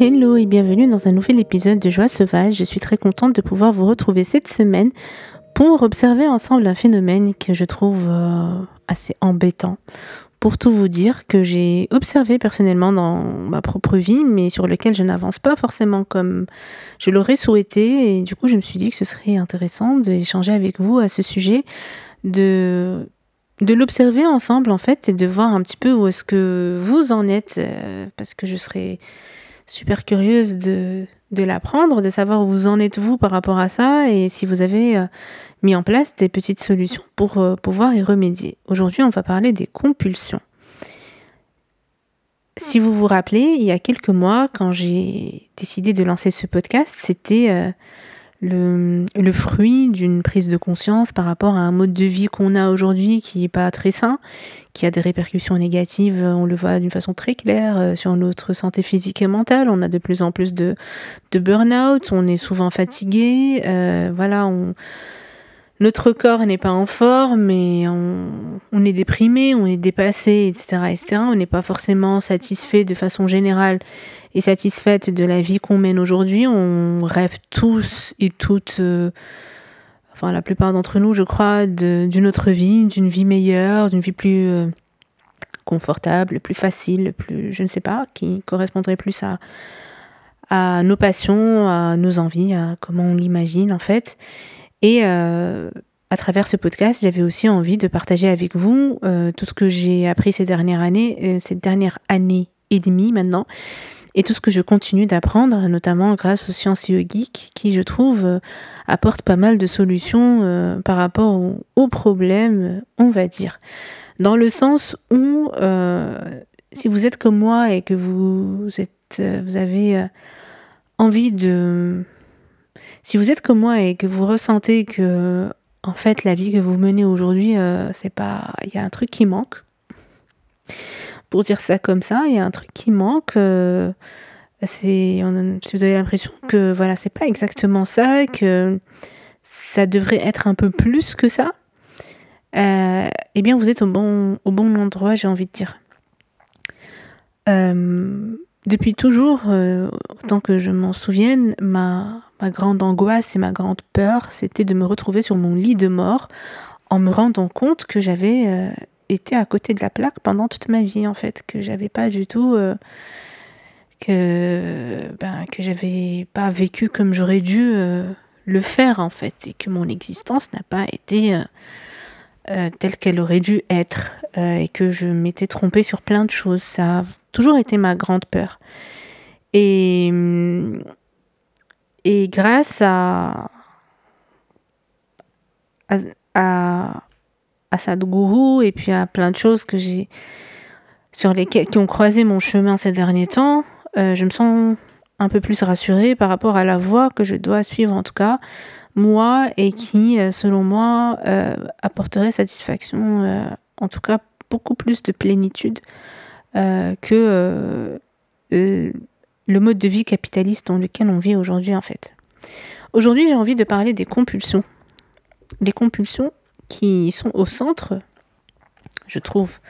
Hello et bienvenue dans un nouvel épisode de Joie Sauvage. Je suis très contente de pouvoir vous retrouver cette semaine pour observer ensemble un phénomène que je trouve euh, assez embêtant. Pour tout vous dire, que j'ai observé personnellement dans ma propre vie, mais sur lequel je n'avance pas forcément comme je l'aurais souhaité. Et du coup, je me suis dit que ce serait intéressant d'échanger avec vous à ce sujet, de l'observer ensemble en fait et de voir un petit peu où est-ce que vous en êtes euh, parce que je serais super curieuse de, de l'apprendre, de savoir où vous en êtes vous par rapport à ça et si vous avez euh, mis en place des petites solutions pour euh, pouvoir y remédier. Aujourd'hui, on va parler des compulsions. Si vous vous rappelez, il y a quelques mois, quand j'ai décidé de lancer ce podcast, c'était euh, le, le, fruit d'une prise de conscience par rapport à un mode de vie qu'on a aujourd'hui qui n'est pas très sain, qui a des répercussions négatives, on le voit d'une façon très claire euh, sur notre santé physique et mentale. On a de plus en plus de, de burn-out, on est souvent fatigué, euh, voilà, on, notre corps n'est pas en forme, mais on, est déprimé, on est dépassé, etc. etc. On n'est pas forcément satisfait de façon générale et satisfaite de la vie qu'on mène aujourd'hui. On rêve tous et toutes, euh, enfin la plupart d'entre nous, je crois, d'une autre vie, d'une vie meilleure, d'une vie plus euh, confortable, plus facile, plus, je ne sais pas, qui correspondrait plus à nos passions, à nos envies, à comment on l'imagine en fait. Et euh, à travers ce podcast, j'avais aussi envie de partager avec vous euh, tout ce que j'ai appris ces dernières années, euh, ces dernières années et demie maintenant, et tout ce que je continue d'apprendre, notamment grâce aux sciences yogiques, qui, je trouve, euh, apportent pas mal de solutions par rapport aux, aux, problèmes, on va dire. Dans le sens où, si vous êtes comme moi et que vous, êtes, vous avez envie de... Si vous êtes comme moi et que vous ressentez que, en fait, la vie que vous menez aujourd'hui, c'est pas... Il y a un truc qui manque pour dire ça comme ça, il y a un truc qui manque. Euh, c'est, si vous avez l'impression que voilà, c'est pas exactement ça, que ça devrait être un peu plus que ça, euh, eh bien vous êtes au bon, au bon endroit, j'ai envie de dire. Euh, depuis toujours, euh, autant que je m'en souvienne, ma, grande angoisse et ma grande peur, c'était de me retrouver sur mon lit de mort en me rendant compte que j'avais euh, été à côté de la plaque pendant toute ma vie en fait, que j'avais pas du tout euh, que ben, que j'avais pas vécu comme j'aurais dû le faire en fait et que mon existence n'a pas été euh, telle qu'elle aurait dû être euh, et que je m'étais trompée sur plein de choses. Ça a toujours été ma grande peur. Et et grâce à à, à à Sadhguru et puis à plein de choses que j'ai sur lesquelles qui ont croisé mon chemin ces derniers temps, euh, je me sens un peu plus rassurée par rapport à la voie que je dois suivre en tout cas moi et qui euh, selon moi euh, apporterait satisfaction euh, en tout cas beaucoup plus de plénitude que le mode de vie capitaliste dans lequel on vit aujourd'hui en fait. Aujourd'hui j'ai envie de parler des compulsions. Les compulsions qui sont au centre, je trouve,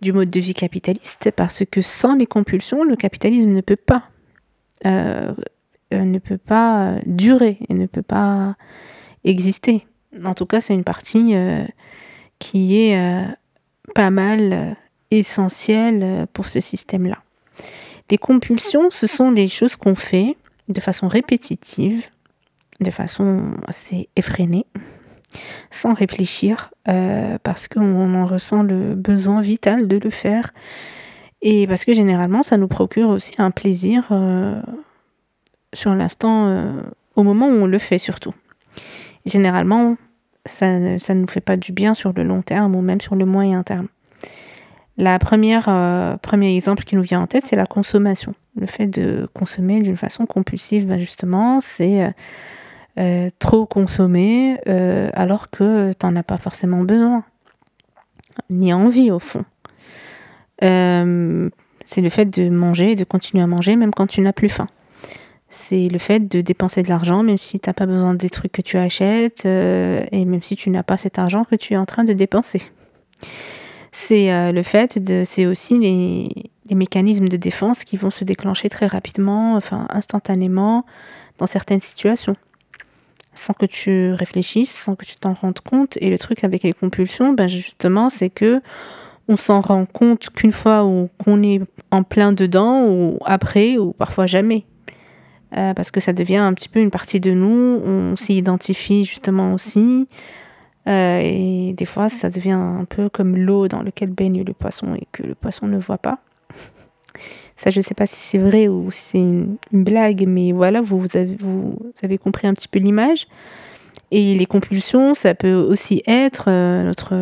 du mode de vie capitaliste, parce que sans les compulsions, le capitalisme ne peut pas, ne peut pas durer et ne peut pas exister. En tout cas, c'est une partie euh, qui est euh, pas mal euh, essentielle euh, pour ce système-là. Les compulsions, ce sont les choses qu'on fait de façon répétitive, de façon assez effrénée, sans réfléchir, euh, parce qu'on en ressent le besoin vital de le faire. Et parce que généralement, ça nous procure aussi un plaisir euh, sur l'instant, euh, au moment où on le fait surtout. Généralement, ça ne nous fait pas du bien sur le long terme ou même sur le moyen terme. La euh, premier exemple qui nous vient en tête, c'est la consommation. Le fait de consommer d'une façon compulsive, ben justement, c'est euh, trop consommer alors que tu n'en as pas forcément besoin, ni envie au fond. C'est le fait de manger, de continuer à manger même quand tu n'as plus faim. C'est le fait de dépenser de l'argent même si tu n'as pas besoin des trucs que tu achètes euh, et même si tu n'as pas cet argent que tu es en train de dépenser. C'est euh, le fait de, c'est aussi les, mécanismes de défense qui vont se déclencher très rapidement, enfin instantanément, dans certaines situations, sans que tu réfléchisses, sans que tu t'en rendes compte. Et le truc avec les compulsions, ben justement, c'est que on s'en rend compte qu'une fois qu'on est en plein dedans, ou après, ou parfois jamais. Euh, parce que ça devient un petit peu une partie de nous, on s'y identifie justement aussi. Euh, et des fois, ça devient un peu comme l'eau dans laquelle baigne le poisson et que le poisson ne voit pas. Ça, je ne sais pas si c'est vrai ou si c'est une, blague, mais voilà, vous, avez, vous, avez, compris un petit peu l'image. Et les compulsions, ça peut aussi être euh, notre,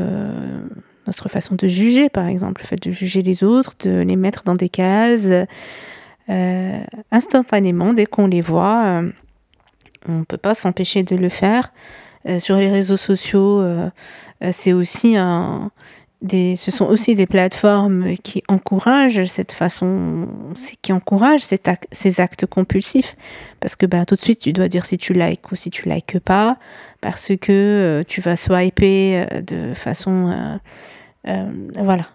notre façon de juger, par exemple, le fait de juger les autres, de les mettre dans des cases euh, instantanément dès qu'on les voit. on ne peut pas s'empêcher de le faire. sur les réseaux sociaux, c'est aussi un, ce sont aussi des plateformes qui encouragent cette façon, qui encouragent ces actes compulsifs. Parce que ben, tout de suite, tu dois dire si tu likes ou si tu likes pas, parce que euh, tu vas swiper euh, de façon, euh, voilà,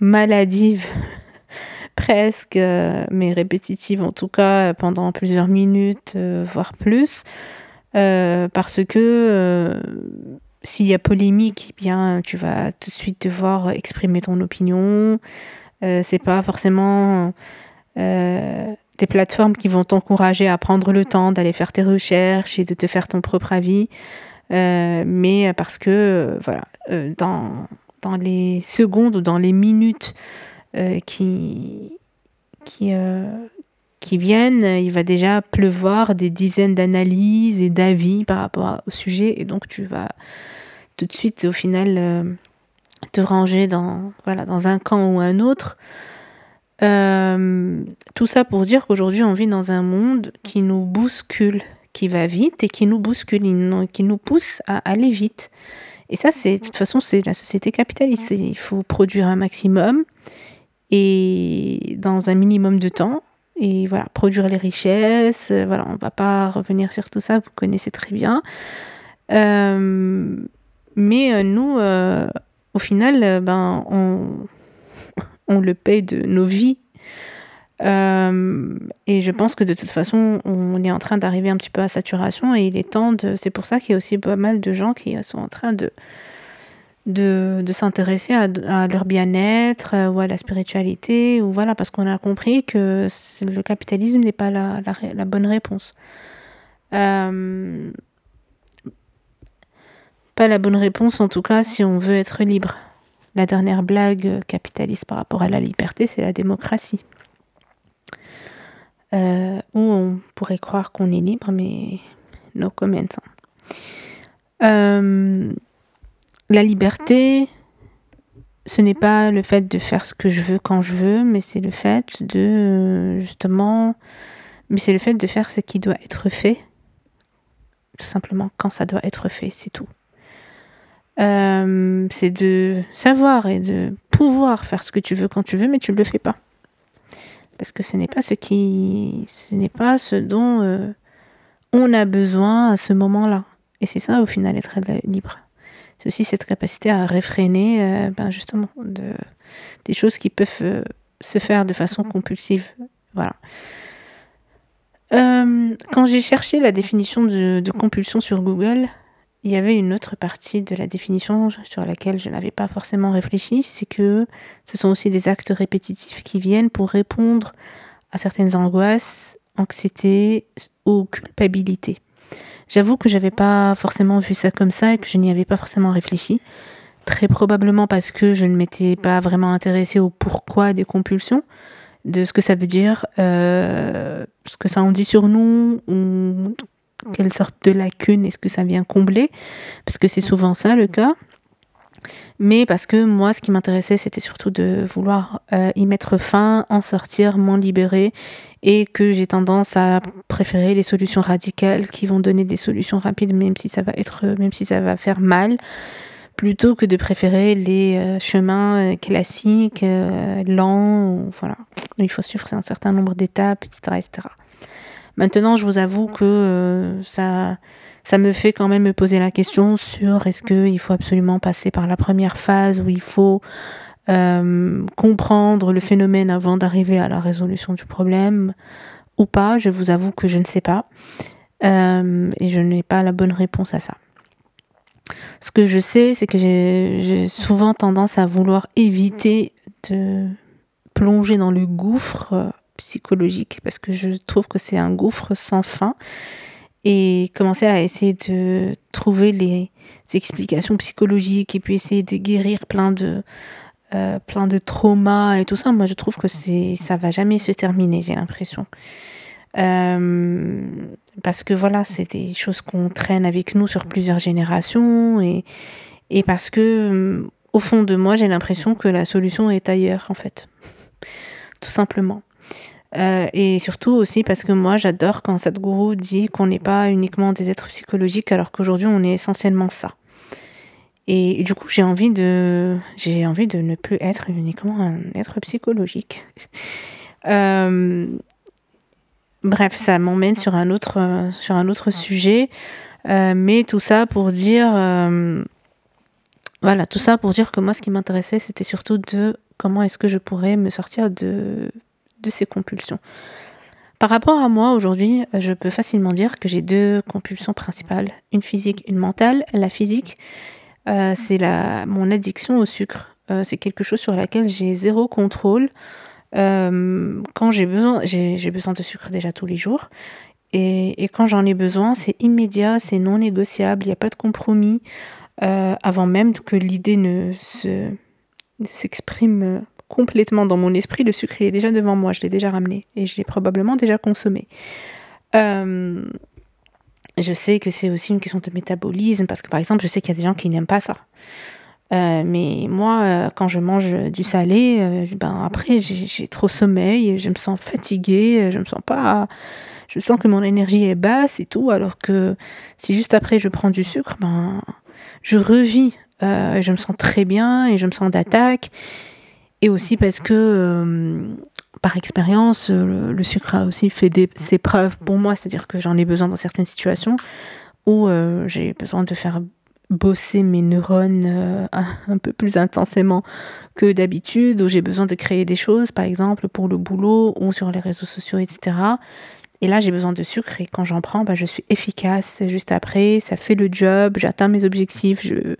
maladive presque, mais répétitive en tout cas, pendant plusieurs minutes, voire plus. parce que s'il y a polémique, eh bien, tu vas tout de suite devoir exprimer ton opinion. Euh, c'est pas forcément euh, des plateformes qui vont t'encourager à prendre le temps d'aller faire tes recherches et de te faire ton propre avis. Euh, mais parce que, voilà, dans, dans les secondes ou dans les minutes qui, qui, qui viennent, il va déjà pleuvoir des dizaines d'analyses et d'avis par rapport au sujet. Et donc, tu vas tout de suite, au final, euh, te ranger dans, voilà, dans un camp ou un autre. Euh, tout ça pour dire qu'aujourd'hui, on vit dans un monde qui nous bouscule, qui va vite et qui nous bouscule, qui nous pousse à aller vite. Et ça, c'est de toute façon, c'est la société capitaliste. Il faut produire un maximum et dans un minimum de temps et voilà, produire les richesses. Euh, voilà, on va pas revenir sur tout ça, vous connaissez très bien. Euh, mais euh, nous, au final, ben, on, on, le paye de nos vies. et je pense que de toute façon, on est en train d'arriver un petit peu à saturation et il est temps de. C'est pour ça qu'il y a aussi pas mal de gens qui sont en train de de, s'intéresser à, leur bien-être euh, ou à la spiritualité, ou voilà, parce qu'on a compris que le capitalisme n'est pas la, la, bonne réponse. Euh, pas la bonne réponse en tout cas si on veut être libre. La dernière blague capitaliste par rapport à la liberté, c'est la démocratie. Euh, où on pourrait croire qu'on est libre, mais no comment. Euh, la liberté, ce n'est pas le fait de faire ce que je veux quand je veux, mais c'est le fait de justement, mais c'est le fait de faire ce qui doit être fait, tout simplement quand ça doit être fait, c'est tout. Euh, c'est de savoir et de pouvoir faire ce que tu veux quand tu veux, mais tu ne le fais pas. Parce que ce n'est pas ce qui, ce n'est pas ce dont euh, on a besoin à ce moment-là. Et c'est ça au final être libre c'est aussi cette capacité à réfréner euh, ben justement de, des choses qui peuvent euh, se faire de façon compulsive. Voilà. Euh, quand j'ai cherché la définition de, compulsion sur Google, il y avait une autre partie de la définition sur laquelle je n'avais pas forcément réfléchi, c'est que ce sont aussi des actes répétitifs qui viennent pour répondre à certaines angoisses, anxiétés ou culpabilités. J'avoue que j'avais pas forcément vu ça comme ça et que je n'y avais pas forcément réfléchi. Très probablement parce que je ne m'étais pas vraiment intéressée au pourquoi des compulsions, de ce que ça veut dire, euh, ce que ça en dit sur nous, ou quelle sorte de lacune est-ce que ça vient combler, parce que c'est souvent ça le cas. Mais parce que moi, ce qui m'intéressait, c'était surtout de vouloir euh, y mettre fin, en sortir, m'en libérer et que j'ai tendance à préférer les solutions radicales qui vont donner des solutions rapides même si ça va être même si ça va faire mal plutôt que de préférer les euh, chemins euh, classiques euh, lents voilà il faut suivre un certain nombre d'étapes etc., etc maintenant je vous avoue que ça ça me fait quand même me poser la question sur est-ce qu'il faut absolument passer par la première phase où il faut comprendre le phénomène avant d'arriver à la résolution du problème ou pas. Je vous avoue que je ne sais pas. et je n'ai pas la bonne réponse à ça. Ce que je sais, c'est que j'ai souvent tendance à vouloir éviter de plonger dans le gouffre euh, psychologique parce que je trouve que c'est un gouffre sans fin et commencer à essayer de trouver les explications psychologiques et puis essayer de guérir plein de euh, plein de traumas et tout ça moi je trouve que c'est ça va jamais se terminer j'ai l'impression euh, parce que voilà, c'est des choses qu'on traîne avec nous sur plusieurs générations et, et parce que euh, au fond de moi, j'ai l'impression que la solution est ailleurs en fait. Tout simplement. Euh, et surtout aussi parce que moi, j'adore quand Sadhguru dit qu'on n'est pas uniquement des êtres psychologiques alors qu'aujourd'hui, on est essentiellement ça. Et, du coup, j'ai envie de, j'ai envie de ne plus être uniquement un être psychologique. Euh, Bref, ça m'emmène sur un autre, sur un autre sujet. Euh, mais tout ça pour dire. Euh, voilà, tout ça pour dire que moi, ce qui m'intéressait, c'était surtout de comment est-ce que je pourrais me sortir de, de ces compulsions. Par rapport à moi, aujourd'hui, je peux facilement dire que j'ai deux compulsions principales, une physique, une mentale. La physique, c'est la, mon addiction au sucre. c'est quelque chose sur laquelle j'ai zéro contrôle. Euh, quand j'ai besoin, j'ai besoin de sucre déjà tous les jours. Et, quand j'en ai besoin, c'est immédiat, c'est non négociable, il n'y a pas de compromis. Euh, avant même que l'idée ne se, s'exprime complètement dans mon esprit, le sucre est déjà devant moi, je l'ai déjà ramené et je l'ai probablement déjà consommé. Euh, je sais que c'est aussi une question de métabolisme parce que par exemple, je sais qu'il y a des gens qui n'aiment pas ça. Euh, mais moi, euh, quand je mange du salé, euh, ben après j'ai trop sommeil, je me sens fatiguée, je me sens pas, je sens que mon énergie est basse et tout. Alors que si juste après je prends du sucre, ben je revis, je me sens très bien et je me sens d'attaque. Et aussi parce que par expérience, le, sucre a aussi fait des, ses preuves pour moi, c'est-à-dire que j'en ai besoin dans certaines situations où j'ai besoin de faire bosser mes neurones euh, un peu plus intensément que d'habitude, où j'ai besoin de créer des choses, par exemple pour le boulot ou sur les réseaux sociaux, etc. Et là, j'ai besoin de sucre et quand j'en prends, bah, je suis efficace juste après, ça fait le job, j'atteins mes objectifs, je,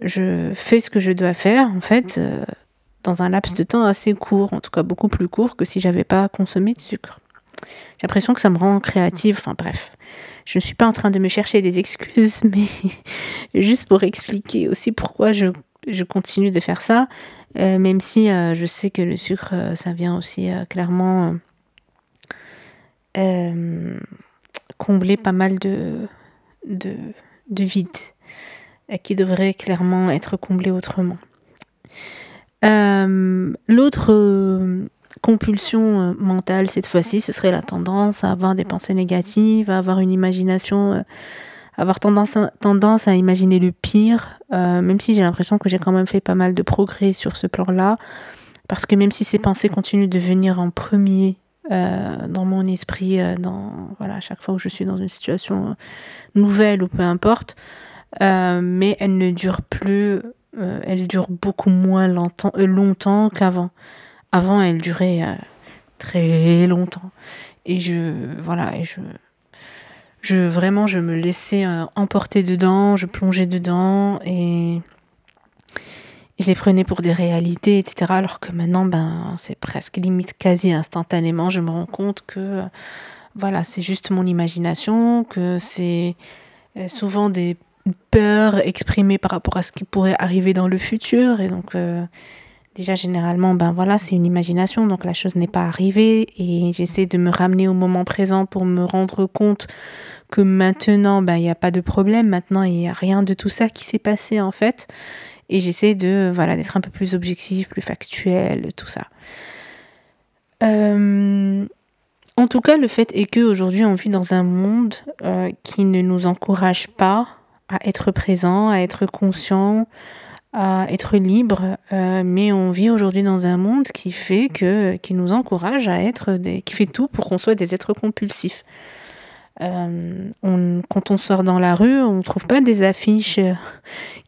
je fais ce que je dois faire, en fait, euh, dans un laps de temps assez court, en tout cas beaucoup plus court que si j'avais pas consommé de sucre. J'ai l'impression que ça me rend créative, enfin bref. Je ne suis pas en train de me chercher des excuses, mais juste pour expliquer aussi pourquoi je, continue de faire ça, euh, même si euh, je sais que le sucre, euh, ça vient aussi clairement combler pas mal de, de, de vide qui devrait clairement être comblé autrement. L'autre compulsion euh, mentale cette fois-ci, ce serait la tendance à avoir des pensées négatives, à avoir une imagination, euh, avoir tendance à, à imaginer le pire, euh, même si j'ai l'impression que j'ai quand même fait pas mal de progrès sur ce plan-là, parce que même si ces pensées continuent de venir en premier dans mon esprit, voilà, chaque fois où je suis dans une situation nouvelle ou peu importe, mais elles ne durent plus, elles durent beaucoup moins longtemps, longtemps qu'avant. Avant, elle durait euh, très longtemps. Et je, voilà, et je, je vraiment, je me laissais euh, emporter dedans, je plongeais dedans et je les prenais pour des réalités, etc. Alors que maintenant, ben, c'est presque limite quasi instantanément. Je me rends compte que, voilà, c'est juste mon imagination, que c'est euh, souvent des peurs exprimées par rapport à ce qui pourrait arriver dans le futur. Et donc, Déjà, généralement, ben voilà, c'est une imagination, donc la chose n'est pas arrivée et j'essaie de me ramener au moment présent pour me rendre compte que maintenant, ben, il n'y a pas de problème, maintenant, il n'y a rien de tout ça qui s'est passé en fait. Et j'essaie de, voilà, d'être un peu plus objectif, plus factuel, tout ça. Euh, en tout cas, le fait est qu'aujourd'hui, on vit dans un monde euh, qui ne nous encourage pas à être présent, à être conscient, à être libre, euh, mais on vit aujourd'hui dans un monde qui fait que, qui nous encourage à être des, qui fait tout pour qu'on soit des êtres compulsifs. quand on sort dans la rue, on ne trouve pas des affiches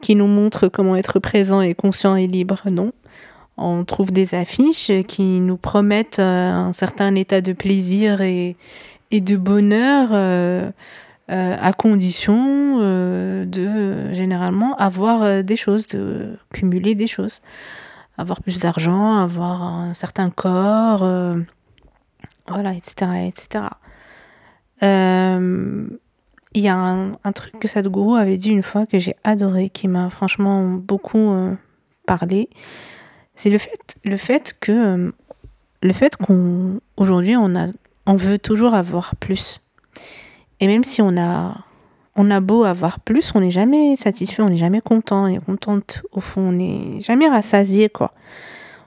qui nous montrent comment être présent et conscient et libre, non. On trouve des affiches qui nous promettent un certain état de plaisir et, et de bonheur euh, à condition euh, de généralement avoir euh, des choses, de cumuler des choses. Avoir plus d'argent, avoir un certain corps, voilà, etc. etc. Il y a un, truc que Sadhguru avait dit une fois que j'ai adoré, qui m'a franchement beaucoup parlé. C'est le fait, le fait que le fait qu'on aujourd'hui on a on veut toujours avoir plus. Et même si on a, on a beau avoir plus, on n'est jamais satisfait, on n'est jamais content, on est contente au fond, on n'est jamais rassasié, quoi.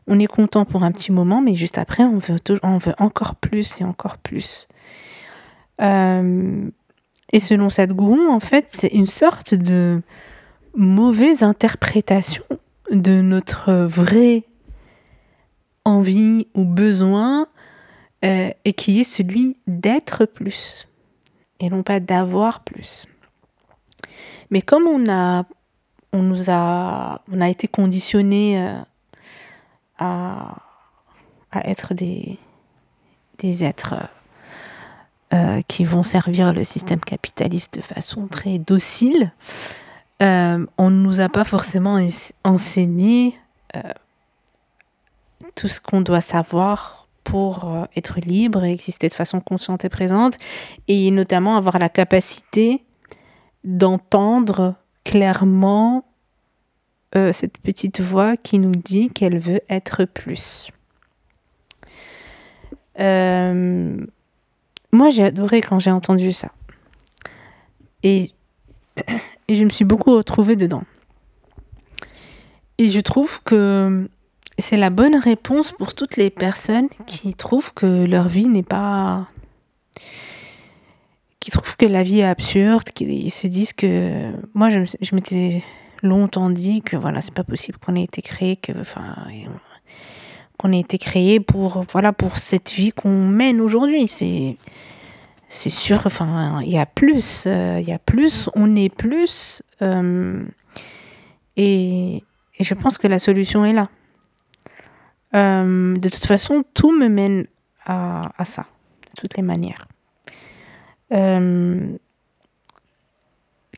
On est content pour un petit moment, mais juste après, on veut, on veut encore plus et encore plus. Euh, et selon Sadhguru, en fait, c'est une sorte de mauvaise interprétation de notre vraie envie ou besoin, euh, et qui est celui d'être plus et non pas d'avoir plus. Mais comme on a, on nous a, on a été conditionné euh, à, à, être des, des êtres euh, qui vont servir le système capitaliste de façon très docile, euh, on ne nous a pas forcément enseigné tout ce qu'on doit savoir pour euh, être libre et exister de façon consciente et présente, et notamment avoir la capacité d'entendre clairement euh, cette petite voix qui nous dit qu'elle veut être plus. Euh, moi, j'ai adoré quand j'ai entendu ça. Et, et je me suis beaucoup retrouvée dedans. Et je trouve que c'est la bonne réponse pour toutes les personnes qui trouvent que leur vie n'est pas. qui trouvent que la vie est absurde, qui se disent que. Moi, je, m'étais longtemps dit que voilà, c'est pas possible qu'on ait été créé, que. Enfin. qu'on ait été créé pour voilà pour cette vie qu'on mène aujourd'hui c'est c'est sûr enfin il y a plus euh, il y a plus on est plus euh, et je pense que la solution est là euh, de toute façon, tout me mène à, ça, de toutes les manières. Euh,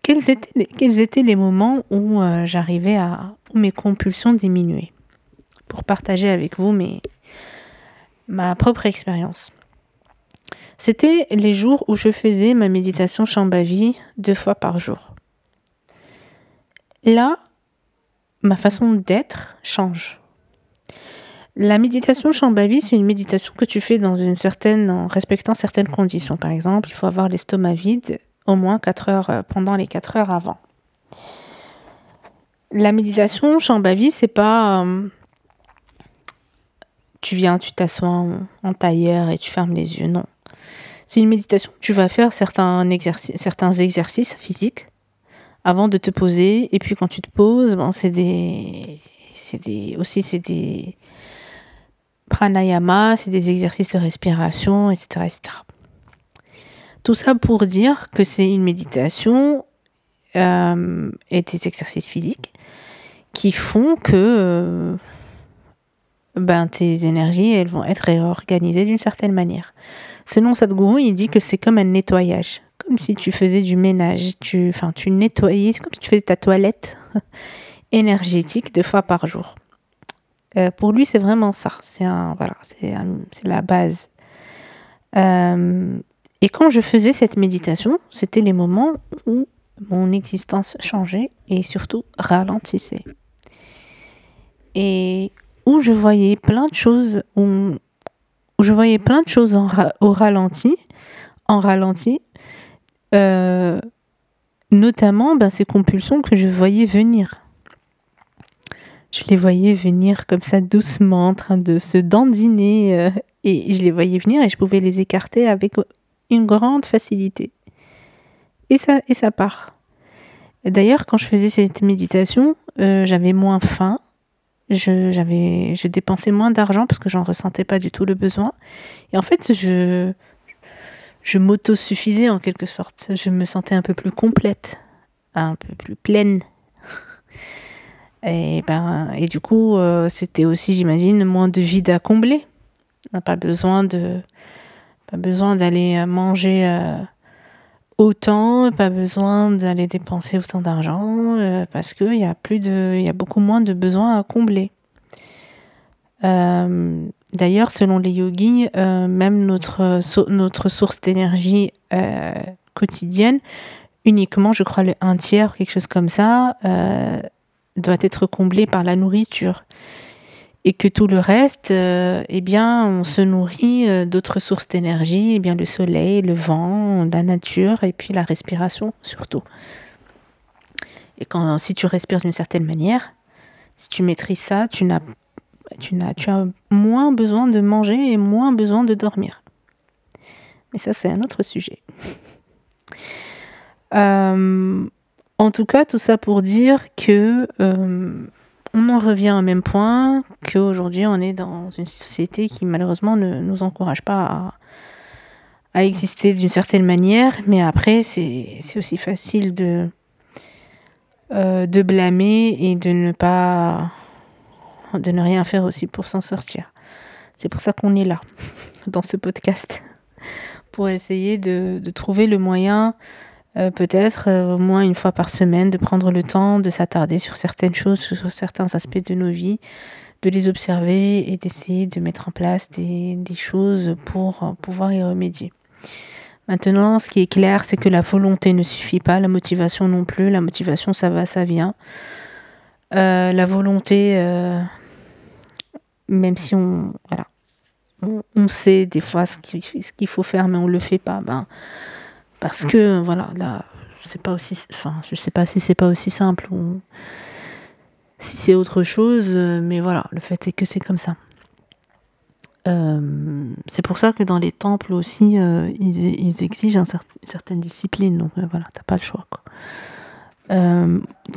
quels, étaient les, moments où euh, j'arrivais à. mes compulsions diminuaient? Pour partager avec vous ma propre expérience. C'était les jours où je faisais ma méditation Shambhavi deux fois par jour. Là, ma façon d'être change. La méditation Shambhavi, c'est une méditation que tu fais dans une certaine, en respectant certaines conditions. Par exemple, il faut avoir l'estomac vide au moins 4 heures euh, pendant les 4 heures avant. La méditation Shambhavi, c'est pas euh, tu viens, tu t'assois en, tailleur et tu fermes les yeux. Non. C'est une méditation tu vas faire certains, exercices, certains exercices physiques avant de te poser. Et puis quand tu te poses, bon, c'est des, c'est des, aussi c'est des, pranayama, c'est des exercices de respiration, etc.. Tout ça pour dire que c'est une méditation euh, et des exercices physiques qui font que euh, ben, tes énergies vont être réorganisées d'une certaine manière. Selon Sadhguru, il dit que c'est comme un nettoyage, comme si tu faisais du ménage, tu, tu nettoyais, c'est comme si tu faisais ta toilette énergétique deux fois par jour. Euh, pour lui, c'est vraiment ça. C'est voilà, la base. Euh, et quand je faisais cette méditation, c'était les moments où mon existence changeait et surtout ralentissait. Et où je voyais plein de choses, où, je voyais plein de choses au ralenti, en ralenti, euh, notamment ben, ces compulsions que je voyais venir je les voyais venir comme ça doucement, en train de se dandiner, euh, et je les voyais venir et je pouvais les écarter avec une grande facilité. Et ça, et ça part. D'ailleurs, quand je faisais cette méditation, euh, j'avais moins faim, je, j'avais, je dépensais moins d'argent parce que j'en ressentais pas du tout le besoin. Et en fait, je, je m'autosuffisais en quelque sorte. Je me sentais un peu plus complète, un peu plus pleine. Et, ben, et du coup, euh, c'était aussi, j'imagine, moins de vide à combler. On n'a pas besoin de, pas besoin d'aller manger euh, autant, pas besoin d'aller dépenser autant d'argent, euh, parce qu'il y a plus de, il y a beaucoup moins de besoins à combler. D'ailleurs, selon les yogis, même notre, notre source d'énergie quotidienne, uniquement, je crois, le un tiers, quelque chose comme ça, doit être comblé par la nourriture. Et que tout le reste, euh, eh bien, on se nourrit euh, d'autres sources d'énergie, eh bien, le soleil, le vent, la nature, et puis la respiration surtout. Et quand, si tu respires d'une certaine manière, si tu maîtrises ça, tu, n'as, tu, n'as, tu as moins besoin de manger et moins besoin de dormir. Mais ça, c'est un autre sujet. Euh, en tout cas, tout ça pour dire que euh, on en revient au même point qu'aujourd'hui on est dans une société qui malheureusement ne nous encourage pas à, exister d'une certaine manière, mais après c'est aussi facile de, euh, blâmer et de ne rien faire aussi pour s'en sortir. C'est pour ça qu'on est là dans ce podcast pour essayer de trouver le moyen euh, peut-être euh, au moins une fois par semaine, de prendre le temps de s'attarder sur certaines choses, sur certains aspects de nos vies, de les observer et d'essayer de mettre en place des, choses pour euh, pouvoir y remédier. Maintenant, ce qui est clair, c'est que la volonté ne suffit pas, la motivation non plus. La motivation, ça va, ça vient. la volonté, même si on, voilà, on, sait des fois ce qu'il faut faire, mais on ne le fait pas, ben, parce que, voilà, là, c'est pas aussi. Enfin, je sais pas si c'est pas aussi simple ou si c'est autre chose, mais voilà, le fait est que c'est comme ça. Euh, c'est pour ça que dans les temples aussi, euh, ils, exigent une certaine discipline. Donc euh, voilà, t'as pas le choix.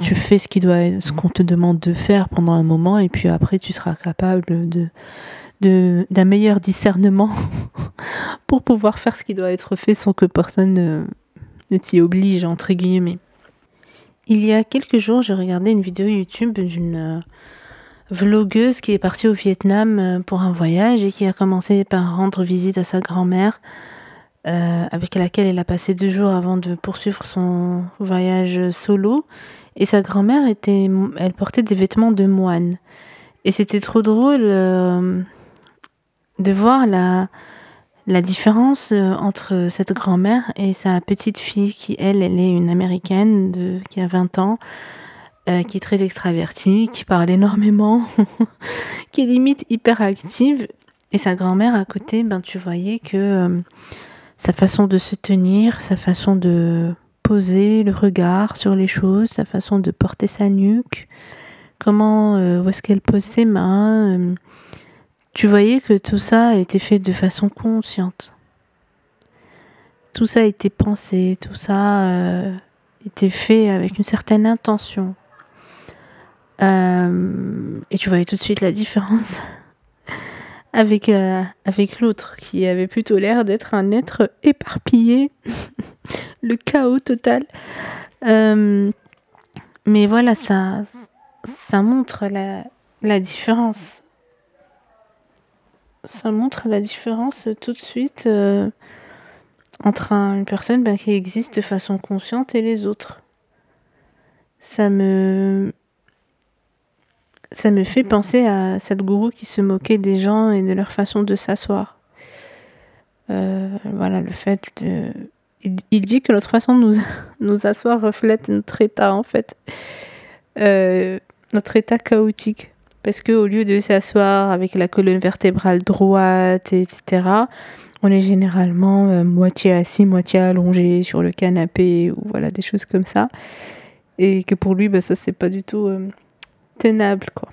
tu fais ce qui doit, ce qu'on te demande de faire pendant un moment, et puis après tu seras capable de d'un meilleur discernement pour pouvoir faire ce qui doit être fait sans que personne ne, t'y oblige, entre guillemets. Il y a quelques jours, j'ai regardé une vidéo YouTube d'une euh, vlogueuse qui est partie au Vietnam euh, pour un voyage et qui a commencé par rendre visite à sa grand-mère, euh, avec laquelle elle a passé deux jours avant de poursuivre son voyage solo. Et sa grand-mère était, elle portait des vêtements de moine. Et c'était trop drôle de voir la, la différence euh, entre cette grand-mère et sa petite fille qui, elle, elle est une américaine qui a 20 ans, euh, qui est très extravertie, qui parle énormément, qui est limite hyper active. Et sa grand-mère à côté, ben, tu voyais que euh, sa façon de se tenir, sa façon de poser le regard sur les choses, sa façon de porter sa nuque, comment, où est-ce qu'elle pose ses mains tu voyais que tout ça a été fait de façon consciente. Tout ça a été pensé, tout ça euh, était fait avec une certaine intention. Euh, et tu voyais tout de suite la différence avec, euh, avec l'autre, qui avait plutôt l'air d'être un être éparpillé, le chaos total. mais voilà, ça, ça montre la, la différence ça montre la différence tout de suite euh, entre une personne ben, qui existe de façon consciente et les autres. Ça me ça me fait penser à cette gourou qui se moquait des gens et de leur façon de s'asseoir. Euh, voilà, le fait de... Il, dit que notre façon de nous, nous asseoir reflète notre état, en fait. Euh, notre état chaotique. Parce qu'au lieu de s'asseoir avec la colonne vertébrale droite, etc., on est généralement euh, moitié assis, moitié allongé sur le canapé, ou voilà, des choses comme ça. Et que pour lui, bah, ça, c'est pas du tout euh, tenable, quoi.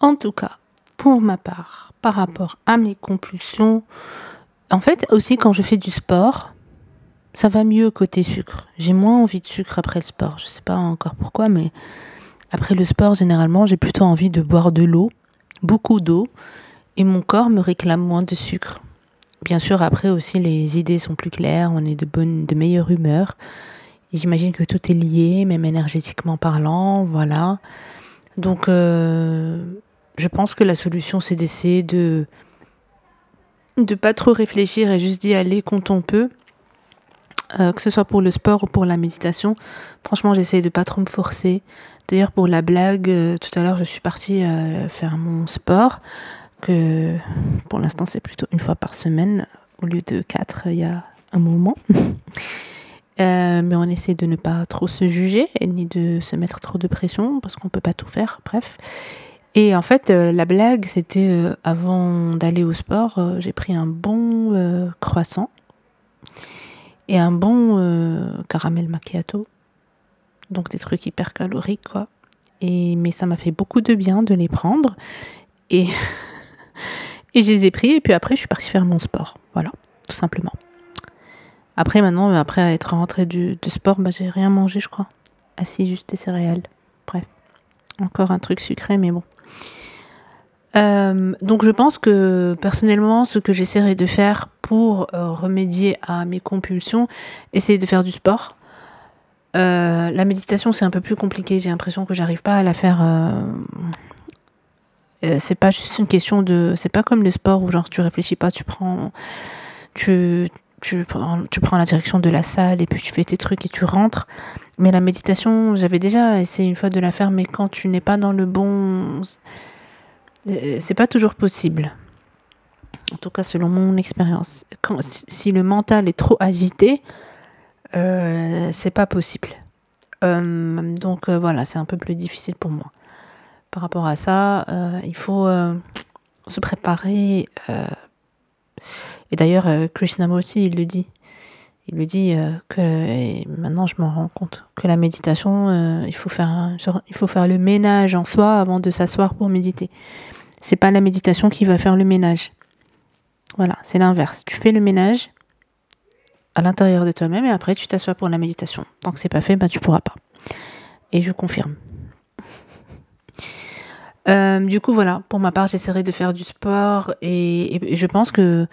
En tout cas, pour ma part, par rapport à mes compulsions, en fait, aussi quand je fais du sport, ça va mieux côté sucre. J'ai moins envie de sucre après le sport. Je sais pas encore pourquoi, mais après le sport, généralement, j'ai plutôt envie de boire de l'eau, beaucoup d'eau, et mon corps me réclame moins de sucre. bien sûr, après aussi, les idées sont plus claires, on est de bonne, de meilleure humeur. J'imagine que tout est lié, même énergétiquement parlant, voilà. Donc, euh, je pense que la solution, c'est d'essayer de de pas trop réfléchir et juste d'y aller quand on peut. Euh, que ce soit pour le sport ou pour la méditation. Franchement, j'essaie de pas trop me forcer. D'ailleurs, pour la blague, euh, tout à l'heure, je suis partie faire mon sport, que pour l'instant, c'est plutôt une fois par semaine, au lieu de quatre il y a un moment. Euh, mais on essaie de ne pas trop se juger, ni de se mettre trop de pression, parce qu'on peut pas tout faire, bref. Et en fait, euh, la blague, c'était euh, avant d'aller au sport, j'ai pris un bon croissant et un bon caramel macchiato. Donc des trucs hyper caloriques, quoi. Et, mais ça m'a fait beaucoup de bien de les prendre. Et, et je les ai pris, et puis après, je suis partie faire mon sport. Voilà, tout simplement. Après, maintenant, après être rentrée du, sport, bah, j'ai rien mangé, je crois. Assis, juste des céréales. Bref. Encore un truc sucré, mais bon. Euh, donc je pense que personnellement, ce que j'essaierai de faire pour euh, remédier à mes compulsions, essayer de faire du sport. Euh, la méditation, c'est un peu plus compliqué. J'ai l'impression que j'arrive pas à la faire. c'est pas juste une question de. C'est pas comme le sport où genre tu réfléchis pas, tu prends. Tu, tu prends, tu prends la direction de la salle et puis tu fais tes trucs et tu rentres. Mais la méditation, j'avais déjà essayé une fois de la faire, mais quand tu n'es pas dans le bon. Euh, c'est pas toujours possible. En tout cas, selon mon expérience. Si le mental est trop agité, euh, c'est pas possible. Euh, donc euh, voilà, c'est un peu plus difficile pour moi. Par rapport à ça, il faut se préparer et d'ailleurs, Krishnamurti, il le dit. Il le dit que, maintenant je m'en rends compte, que la méditation, il, faut faire il faut faire le ménage en soi avant de s'asseoir pour méditer. C'est pas la méditation qui va faire le ménage. Voilà, c'est l'inverse. Tu fais le ménage à l'intérieur de toi-même et après tu t'assois pour la méditation. Tant que c'est pas fait, bah, tu pourras pas. Et je confirme. du coup, voilà, pour ma part, j'essaierai de faire du sport et je pense que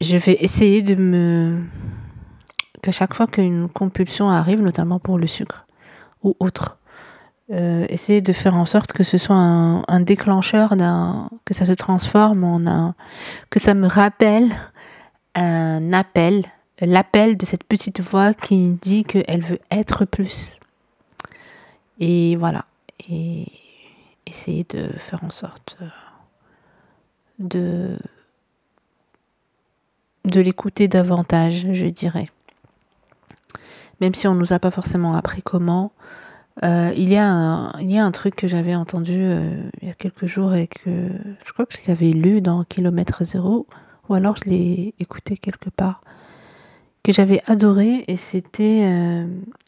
je vais essayer de me. qu'à chaque fois qu'une compulsion arrive, notamment pour le sucre ou autre, euh, essayer de faire en sorte que ce soit un, déclencheur, d'un, que ça se transforme en un. que ça me rappelle un appel, l'appel de cette petite voix qui dit qu'elle veut être plus. Et voilà. Et essayer de faire en sorte de de l'écouter davantage, je dirais. Même si on ne nous a pas forcément appris comment. Euh, il, y a un, il y a un truc que j'avais entendu euh, il y a quelques jours et que je crois que je l'avais lu dans Kilomètre Zéro, ou alors je l'ai écouté quelque part, que j'avais adoré et c'était euh,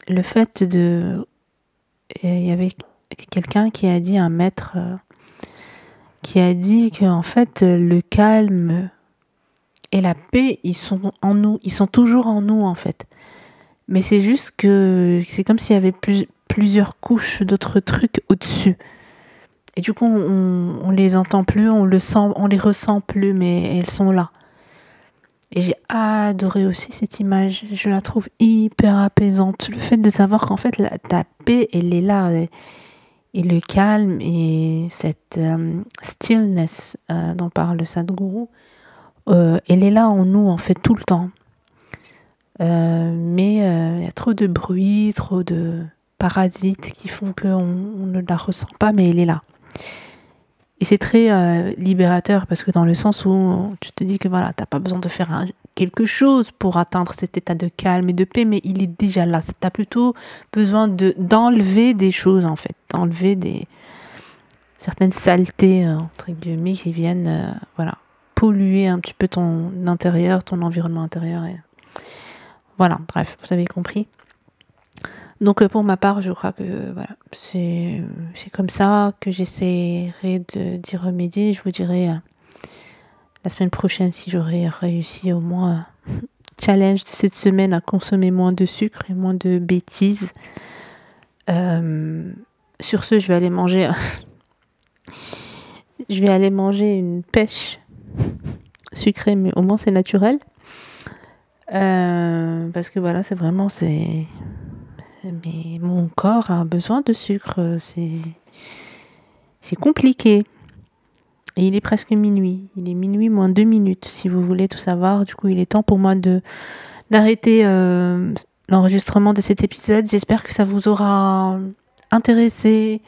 le fait de... Il y avait quelqu'un qui a dit, un maître, qui a dit qu'en fait le calme et la paix, ils sont en nous, ils sont toujours en nous en fait. Mais c'est juste que c'est comme s'il y avait plusieurs couches d'autres trucs au-dessus. Et du coup, on, on, les entend plus, on le sent, on les ressent plus, mais elles sont là. Et j'ai adoré aussi cette image. Je la trouve hyper apaisante. Le fait de savoir qu'en fait, la, ta paix, elle est là. Et, le calme et cette euh, stillness euh, dont parle le Sadhguru, euh, elle est là en nous, en fait, tout le temps. Euh, mais euh, il y a trop de bruit, trop de parasites qui font qu'on on ne la ressent pas, mais elle est là. Et c'est très libérateur parce que dans le sens où tu te dis que voilà, t'as pas besoin de faire quelque chose pour atteindre cet état de calme et de paix, mais il est déjà là. Tu as plutôt besoin de d'enlever des choses en fait, d'enlever des certaines saletés entre guillemets qui viennent voilà polluer un petit peu ton intérieur, ton environnement intérieur. Voilà, bref, vous avez compris. Donc euh, pour ma part, je crois que voilà, c'est comme ça que j'essaierai d'y remédier. Je vous dirai euh, la semaine prochaine si j'aurai réussi au moins euh, challenge de cette semaine à consommer moins de sucre et moins de bêtises. sur ce, je vais aller manger. je vais aller manger une pêche sucré, mais au moins c'est naturel. Euh, parce que voilà, c'est vraiment, c'est. Mais mon corps a besoin de sucre, c'est. Compliqué. Et il est presque minuit. Il est minuit moins deux minutes, si vous voulez tout savoir. Du coup, il est temps pour moi d'arrêter euh, l'enregistrement de cet épisode. J'espère que ça vous aura intéressé,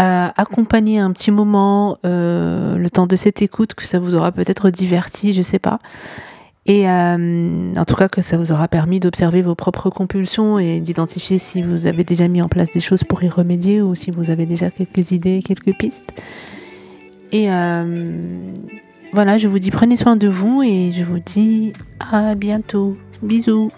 euh, accompagné un petit moment, euh, le temps de cette écoute, que ça vous aura peut-être diverti, je sais pas. Et en tout cas que ça vous aura permis d'observer vos propres compulsions et d'identifier si vous avez déjà mis en place des choses pour y remédier ou si vous avez déjà quelques idées, quelques pistes. Et voilà, je vous dis prenez soin de vous et je vous dis à bientôt. Bisous